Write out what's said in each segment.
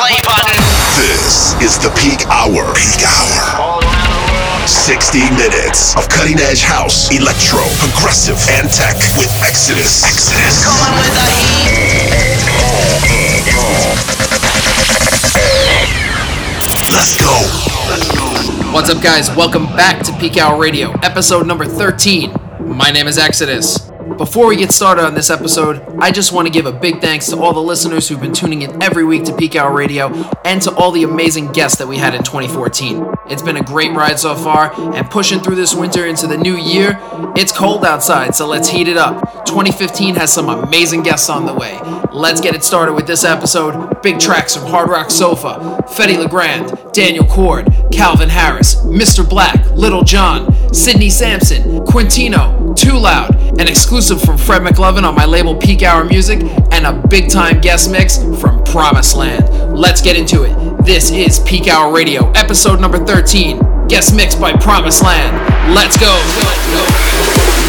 play button. This is the peak hour. Peak hour. 60 minutes of cutting edge house, electro, progressive, and tech with Exodus. Exodus. Coming with the heat. Let's go. What's up, guys? Welcome back to Peak Hour Radio, episode number 13. My name is Exodus. Before we get started on this episode, I just want to give a big thanks to all the listeners who've been tuning in every week to Peak Hour Radio and to all the amazing guests that we had in 2014. It's been a great ride so far, and pushing through this winter into the new year, it's cold outside, so let's heat it up. 2015 has some amazing guests on the way. Let's get it started with this episode. Big tracks from Hard Rock Sofa, Fedde Le Grand, Daniel Chord, Calvin Harris, Mr. Black, Little John, Sidney Samson, Quintino, Twoloud, and exclusive from Fred McLovin on my label Peak Hour Music, and a big time guest mix from Promise Land. Let's get into it. This is Peak Hour Radio, episode number 13, guest mix by Promise Land. Let's go. Peak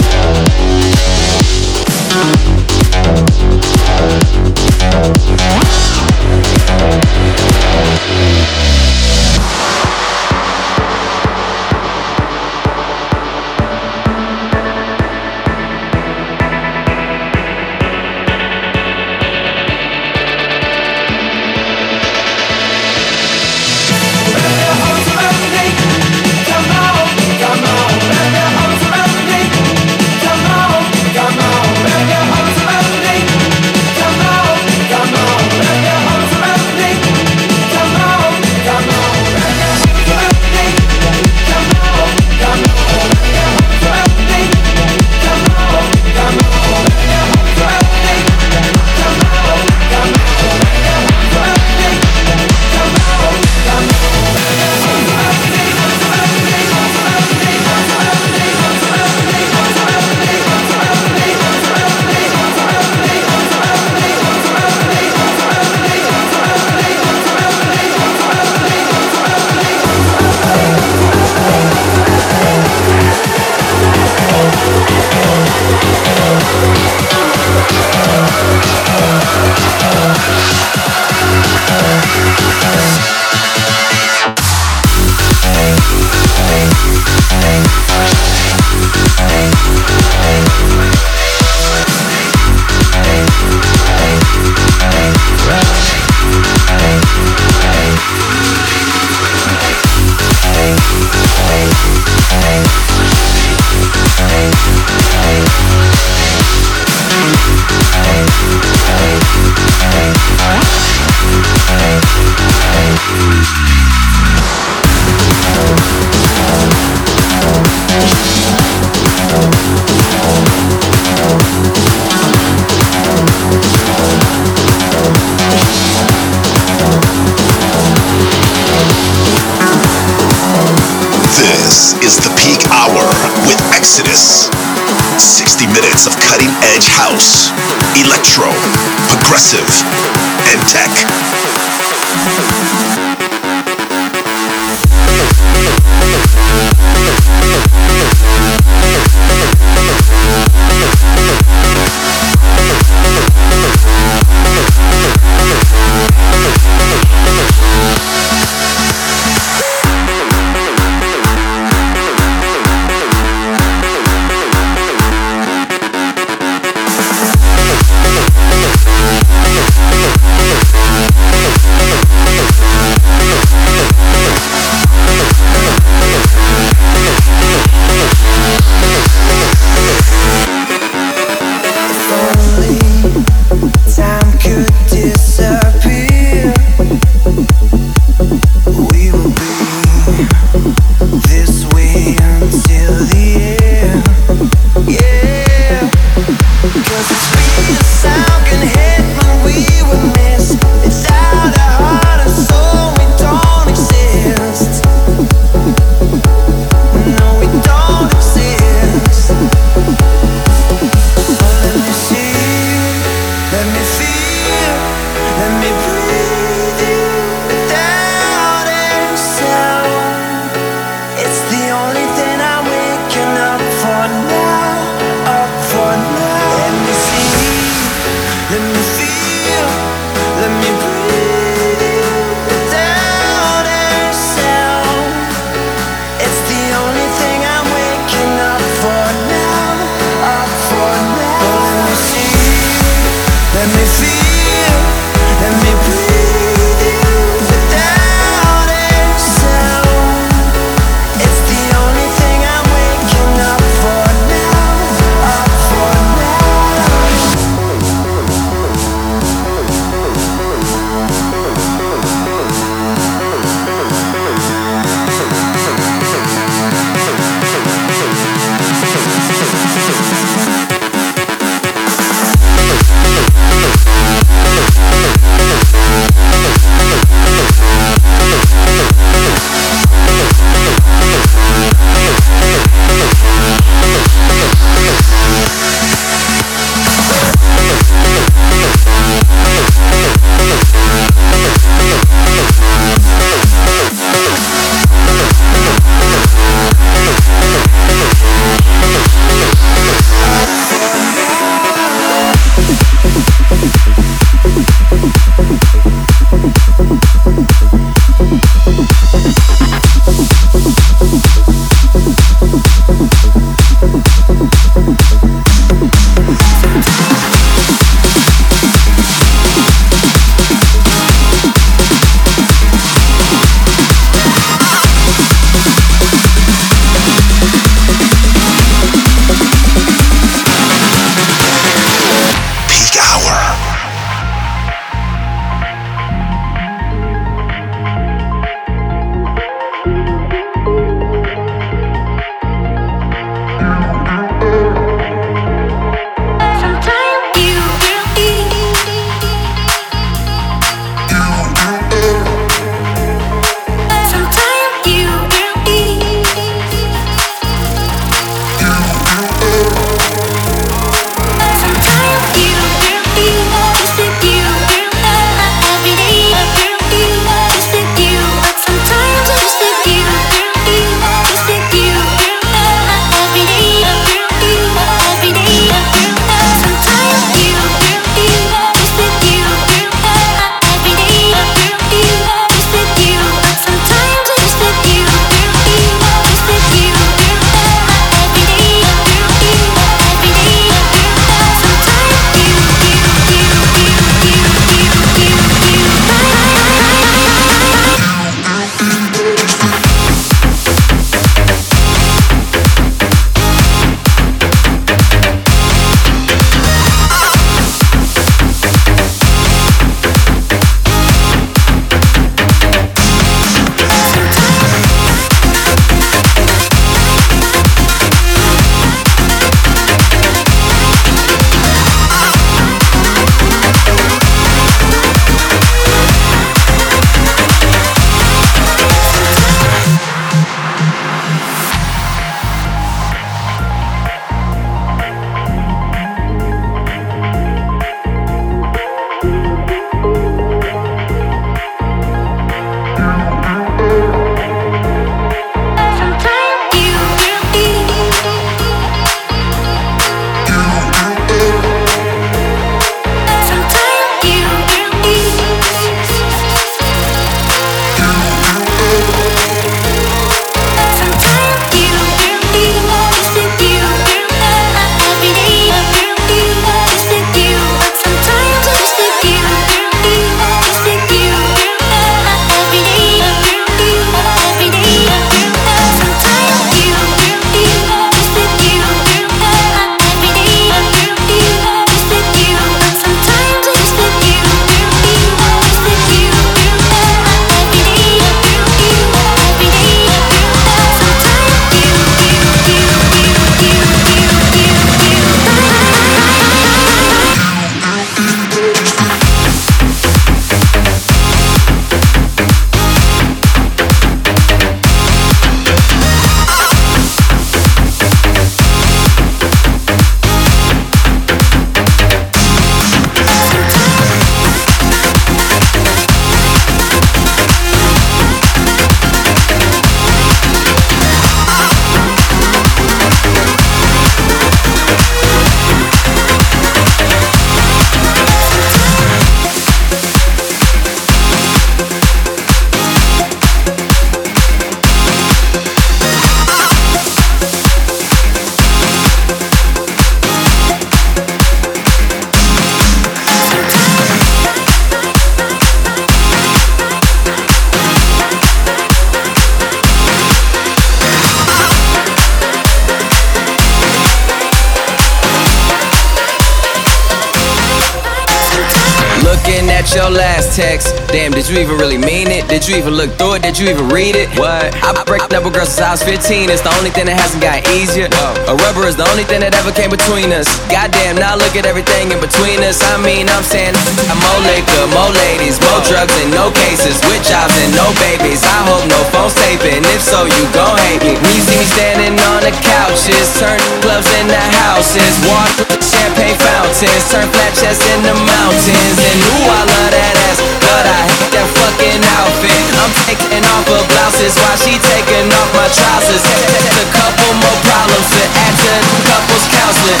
your last text. Damn, did you even really mean it? Did you even look through it? Did you even read it? What? I break up with girls since I was 15. It's the only thing that hasn't got easier. A rubber is the only thing that ever came between us. Goddamn, now look at everything in between us. I mean, I'm saying I'm more liquor, more ladies, more drugs, and no cases. With jobs and no babies. I hope no phone's taping. If so, you gon' hate me. When you see me standing on the couches, turn clubs into houses, water, champagne fountains, turn flat chests into mountains. And ooh, I love that ass, but I hate that fucking outfit. I'm taking off her blouses while she taking off my trousers. That's a couple more problems to add to the couples counseling.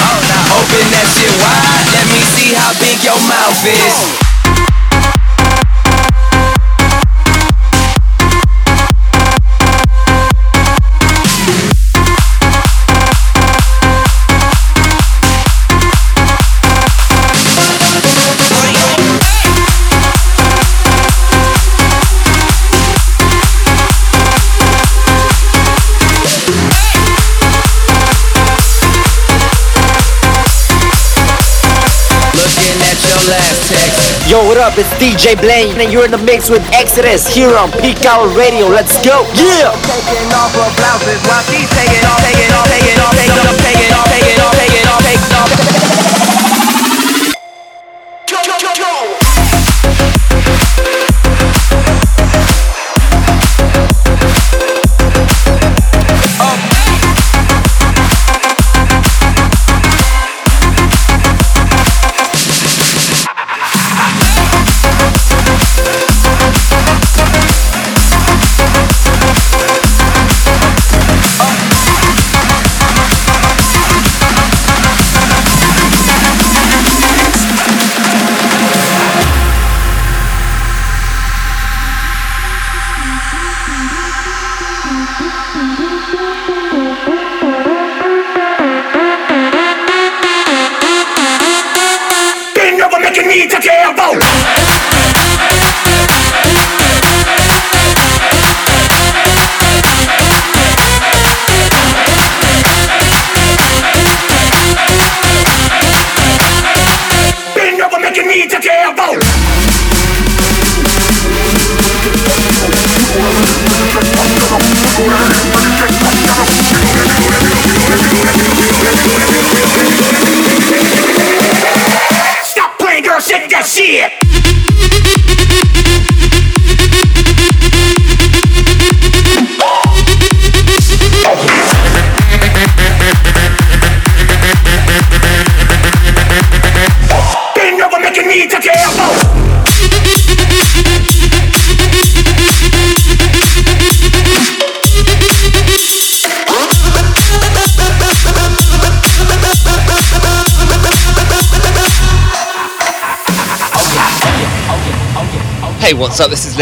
Open that shit wide, let me see how big your mouth is. Yo, what up? It's DJ Blaine, and you're in the mix with Exodus here on Peak Hour Radio. Let's go! Yeah! Taking off her blouses while she's taking off, taking off, taking off, taking off, taking off,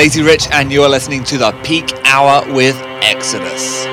Lazy Rich, and you're listening to the Peak Hour with Exodus.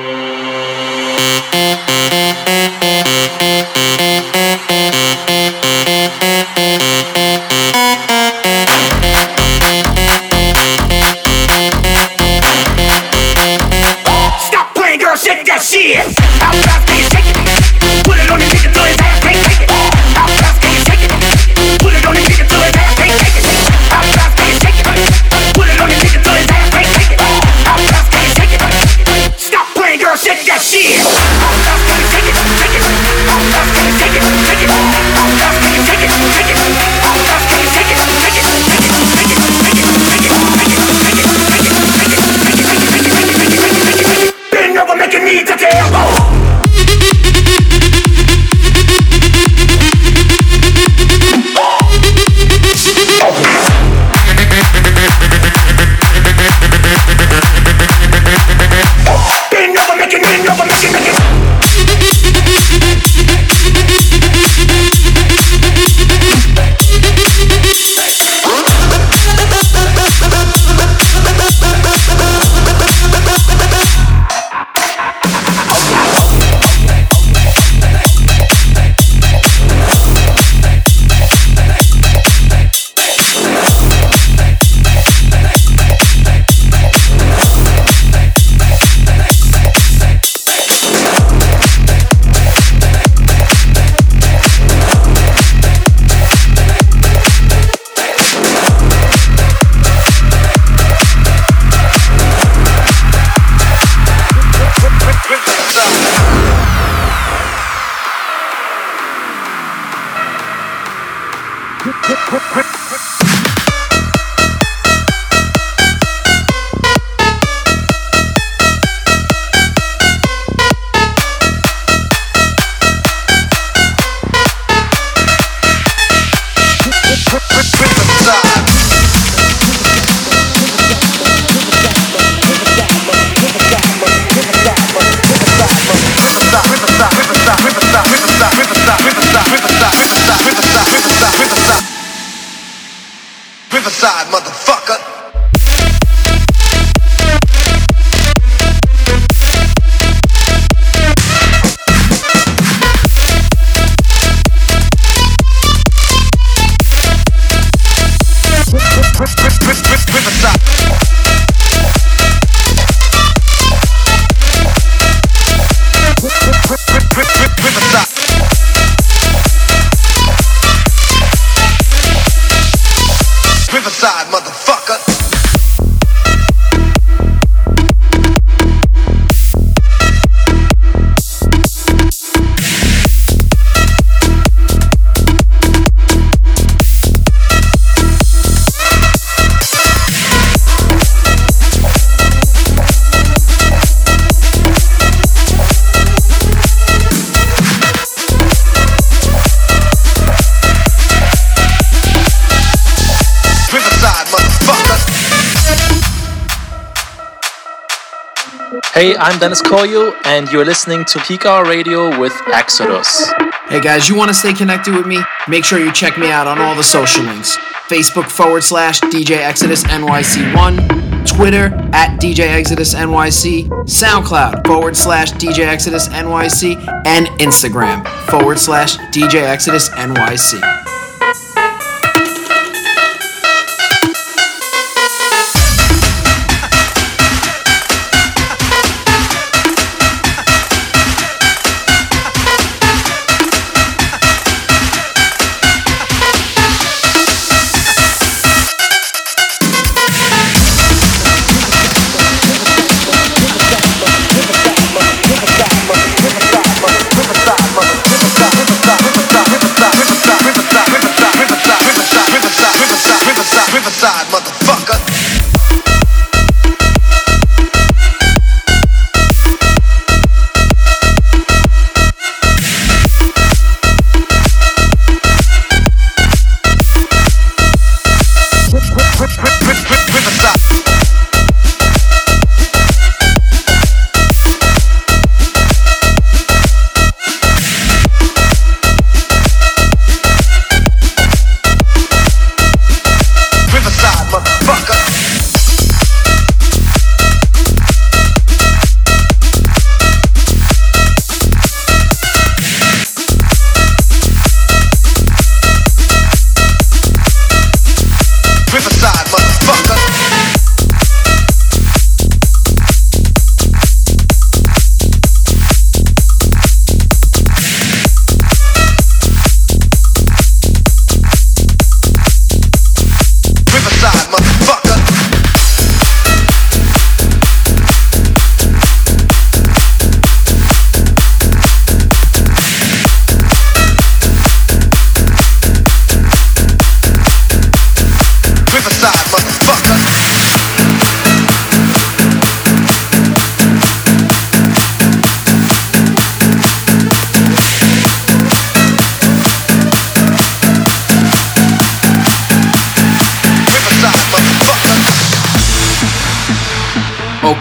Hey, I'm Deniz Koyu, and you're listening to Peak Hour Radio with Exodus. Hey guys, you want to stay connected with me? Make sure you check me out on all the social links Facebook forward slash DJ Exodus NYC1, Twitter at DJ Exodus NYC, SoundCloud forward slash DJ Exodus NYC, and Instagram forward slash DJ Exodus NYC.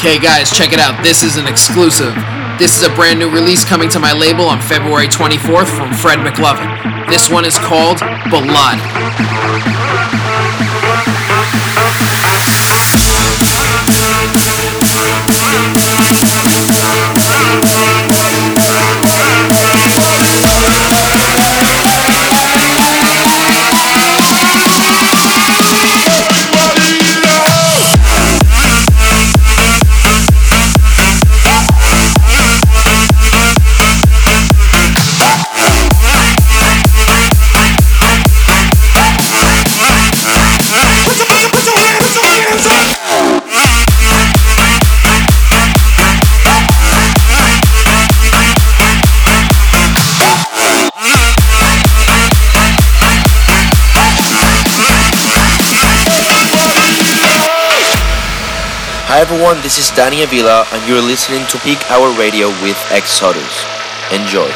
Okay, guys, check it out. This is an exclusive. This is a brand new release coming to my label on February 24th from Fred McLovin. This one is called Balad. Hi everyone, this is Danny Avila and you're listening to Peak Hour Radio with Exodus. Enjoy.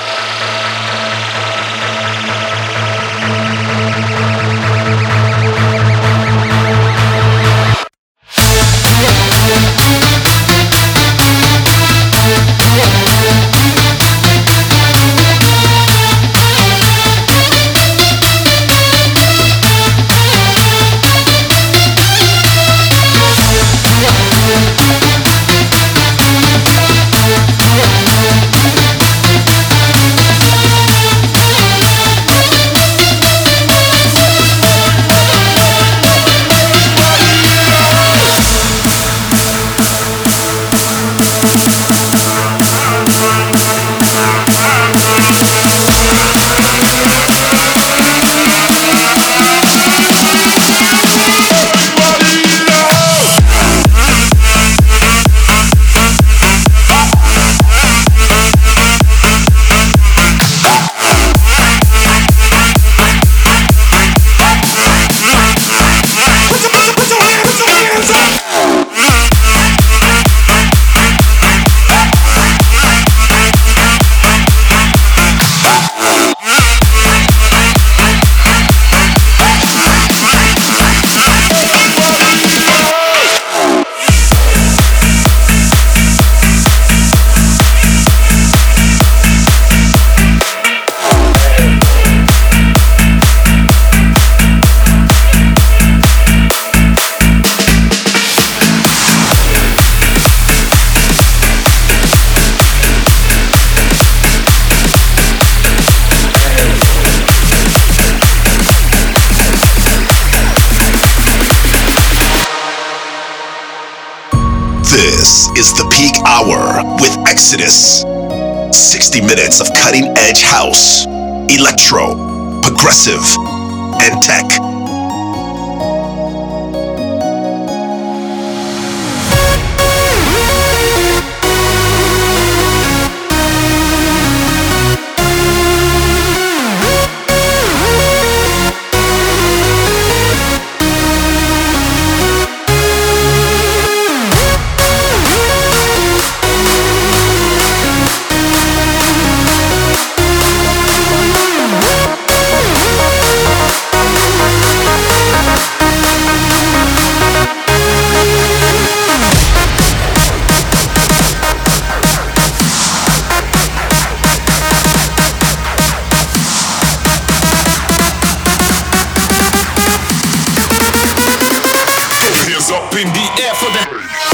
Exodus. 60 minutes of cutting edge house, electro, progressive, and tech. Up in the air for the.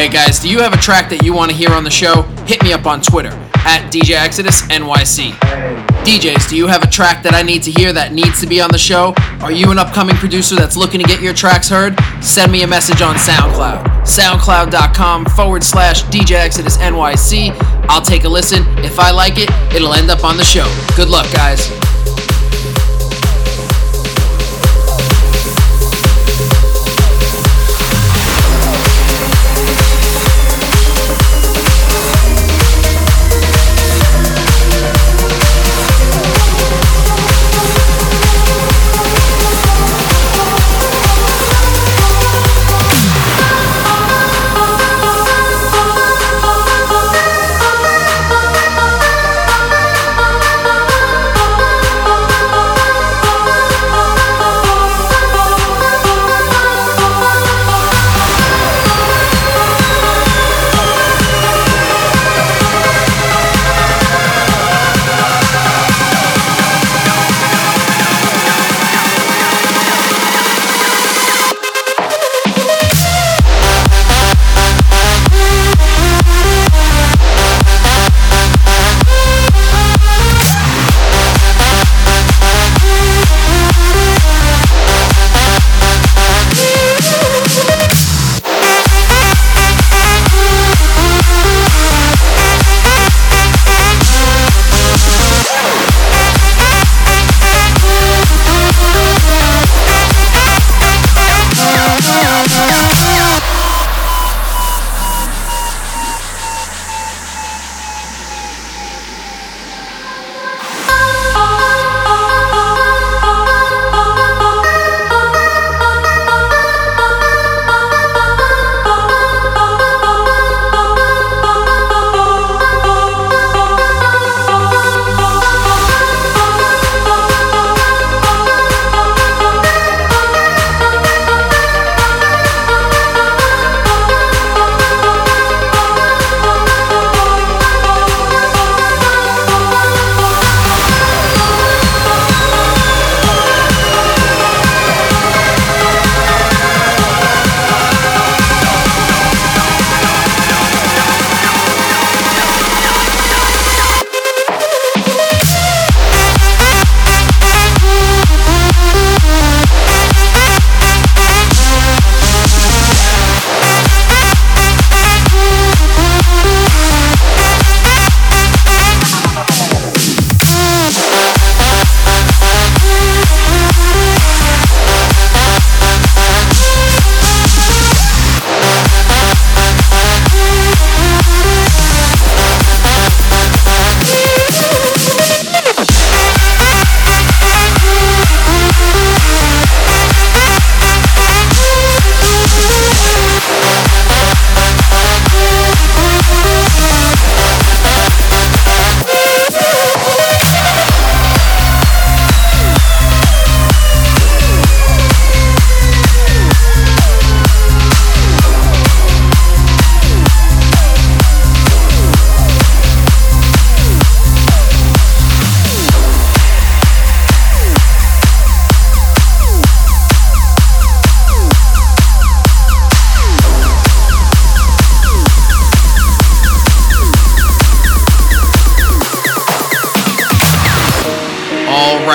Hey guys, do you have a track that you want to hear on the show? Hit me up on Twitter at DJ Exodus NYC. DJs, do you have a track that I need to hear that needs to be on the show? Are you an upcoming producer that's looking to get your tracks heard? Send me a message on SoundCloud. SoundCloud.com forward slash DJ Exodus NYC. I'll take a listen. If I like it, it'll end up on the show. Good luck, guys.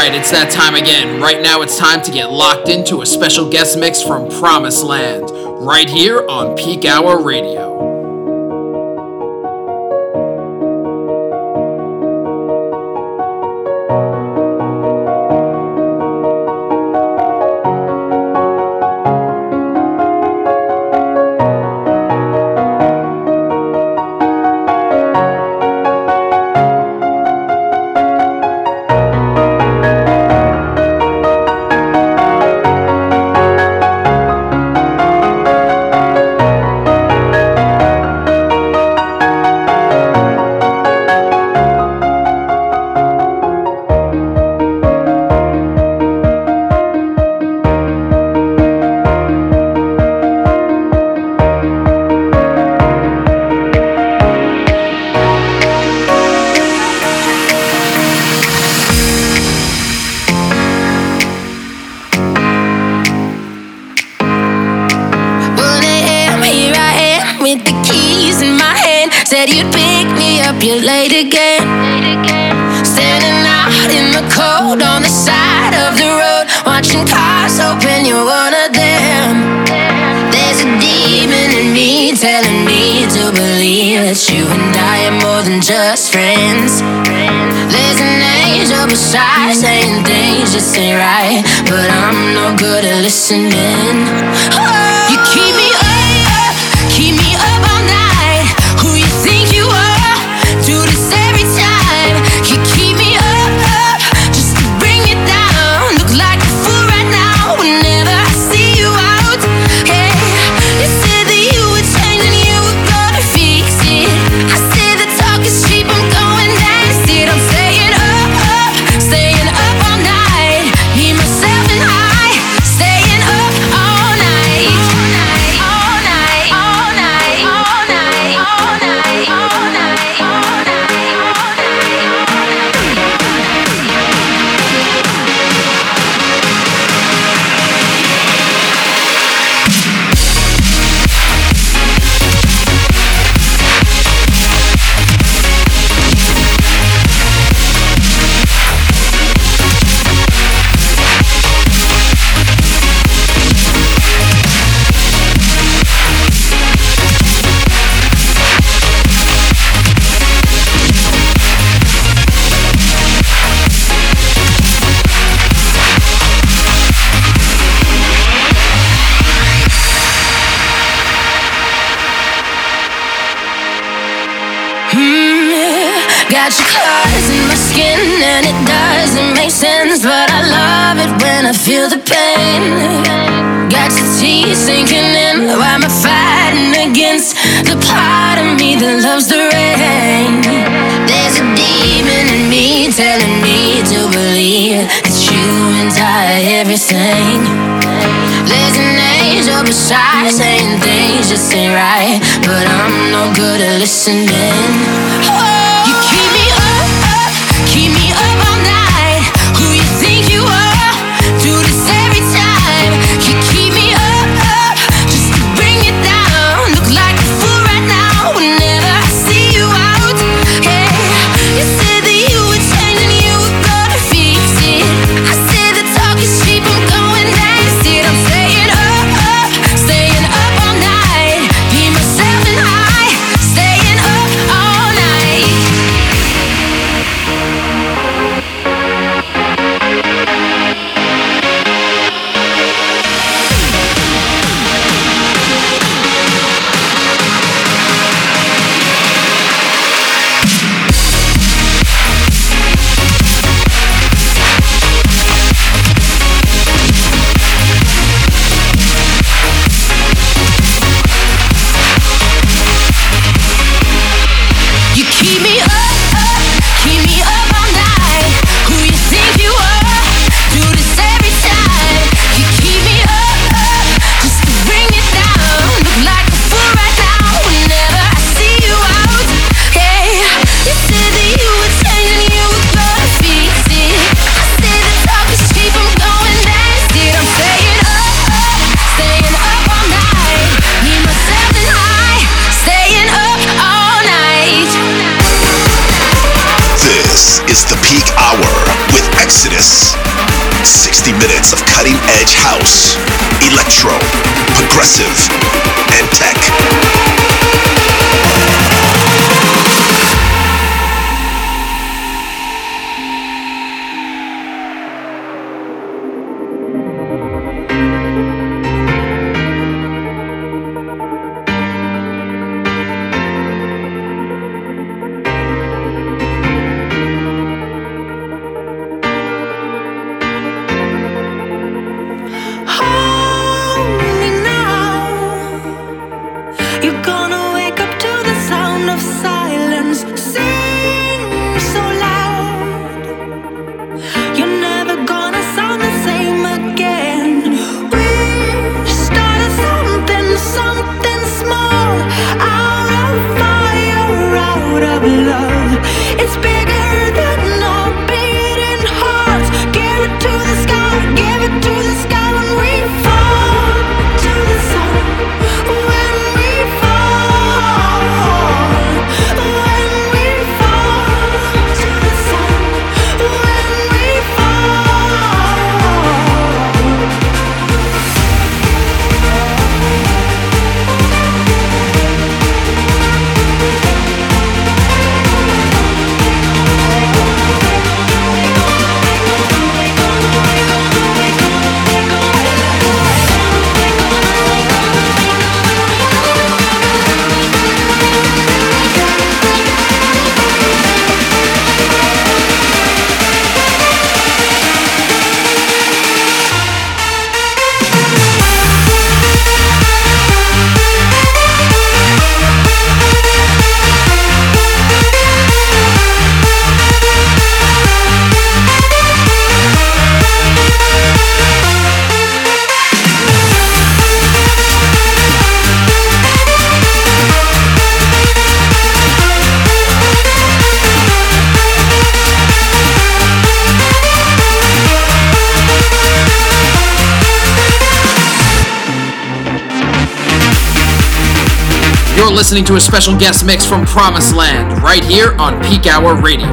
Right, it's that time again. Right now, it's time to get locked into a special guest mix from Promise Land, right here on Peak Hour Radio. Listening to a special guest mix from Promise Land right here on Peak Hour Radio.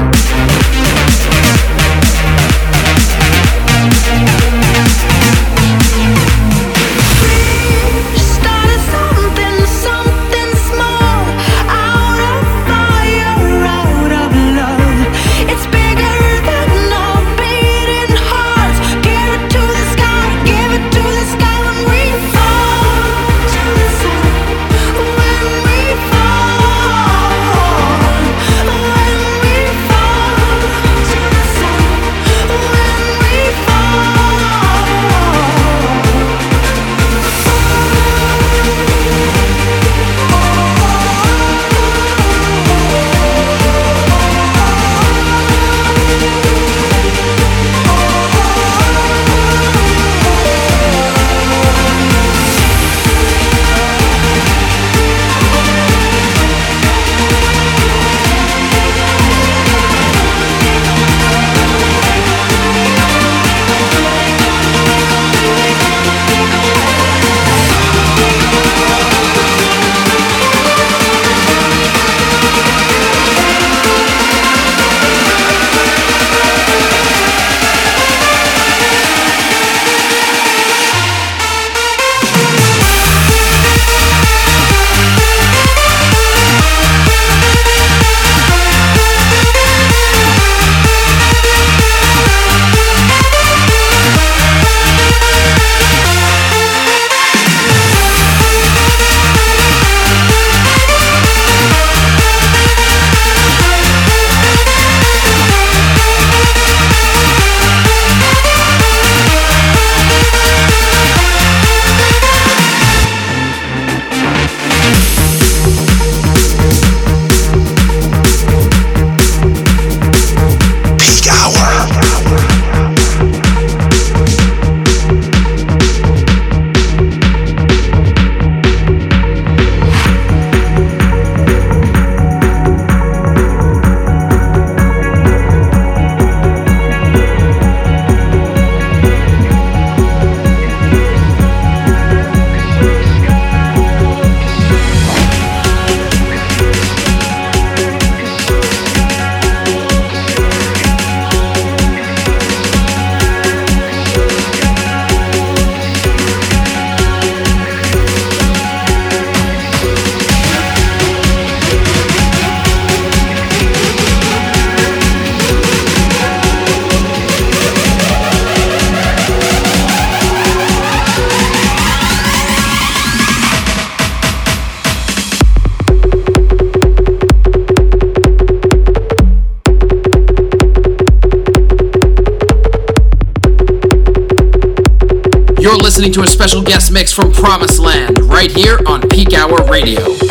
To a special guest mix from Promise Land right here on Peak Hour Radio.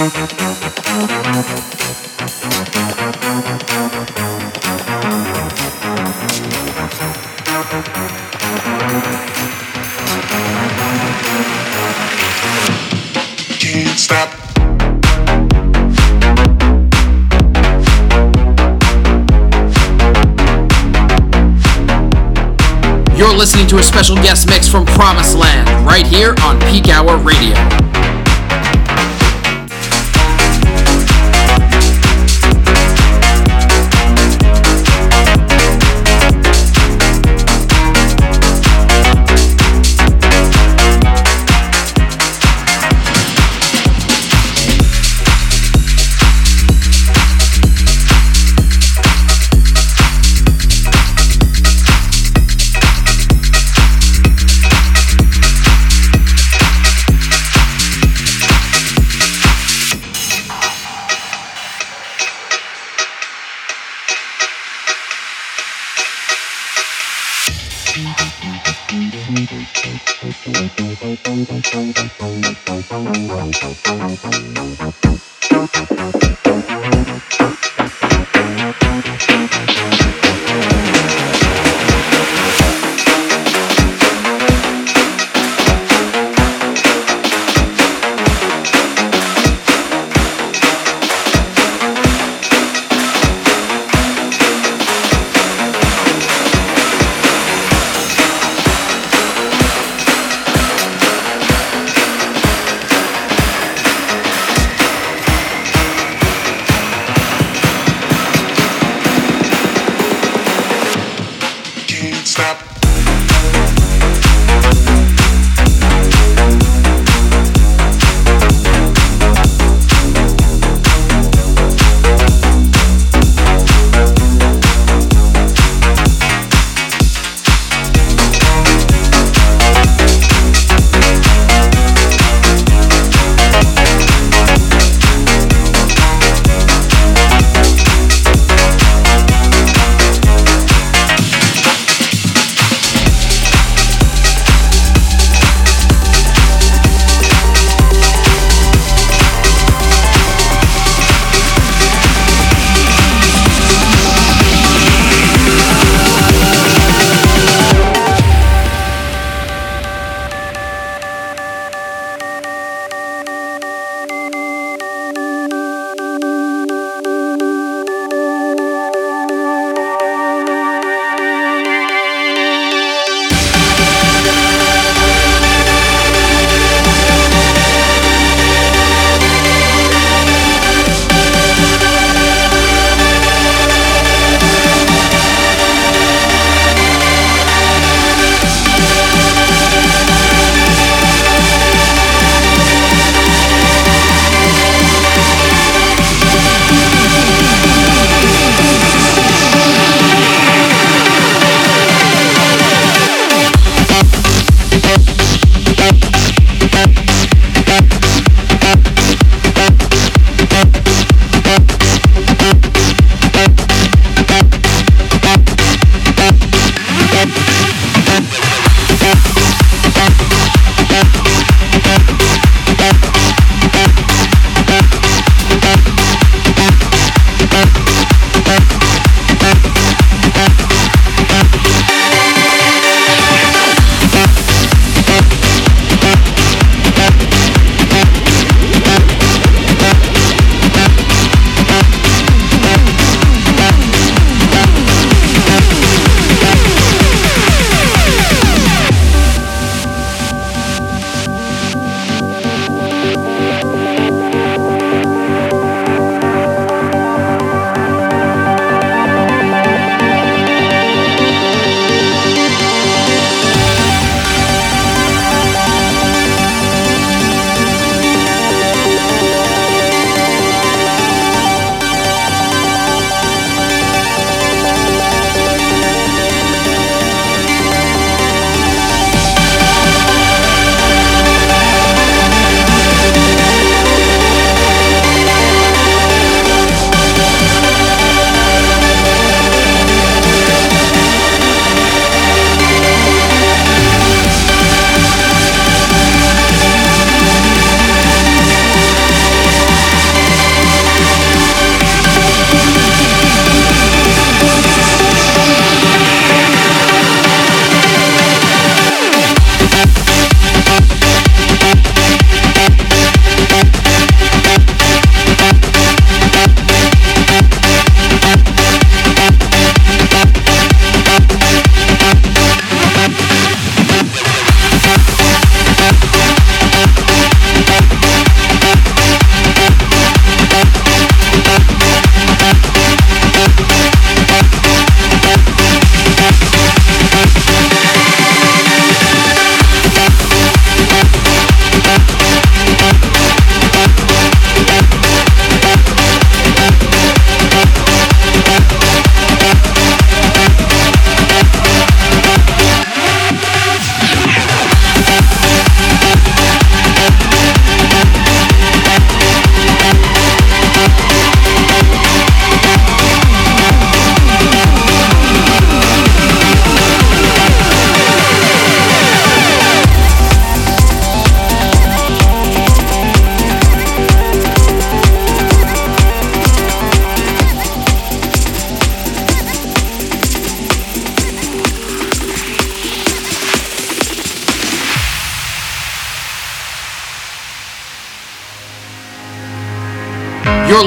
You're listening to a special guest mix from Promise Land right here on Peak Hour Radio.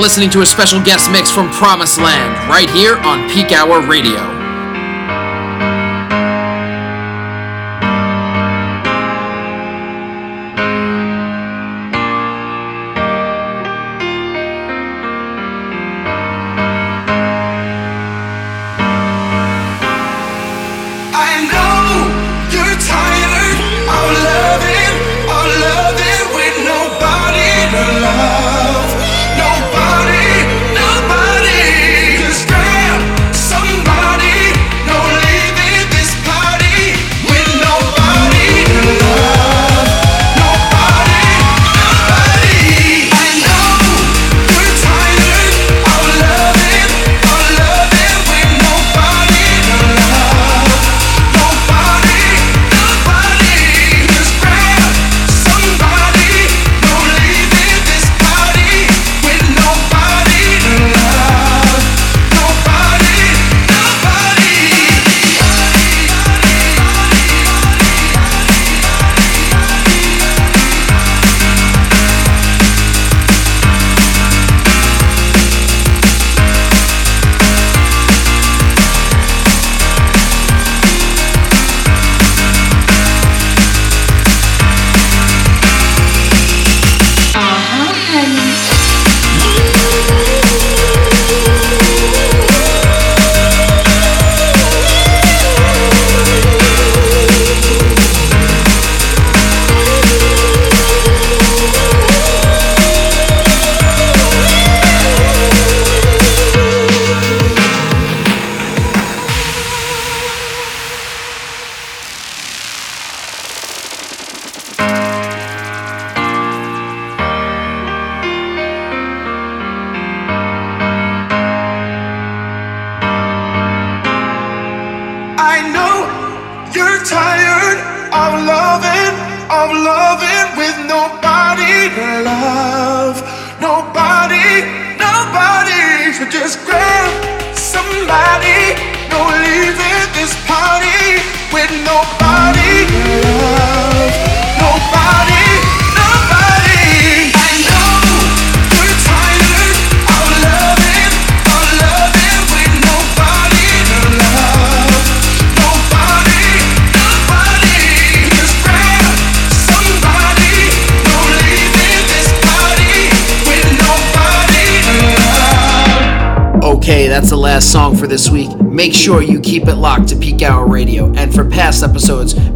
Listening to a special guest mix from Promise Land right here on Peak Hour Radio.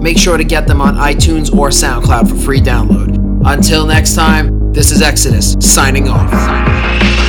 Make sure to get them on iTunes or SoundCloud for free download. Until next time, this is Exodus, signing off.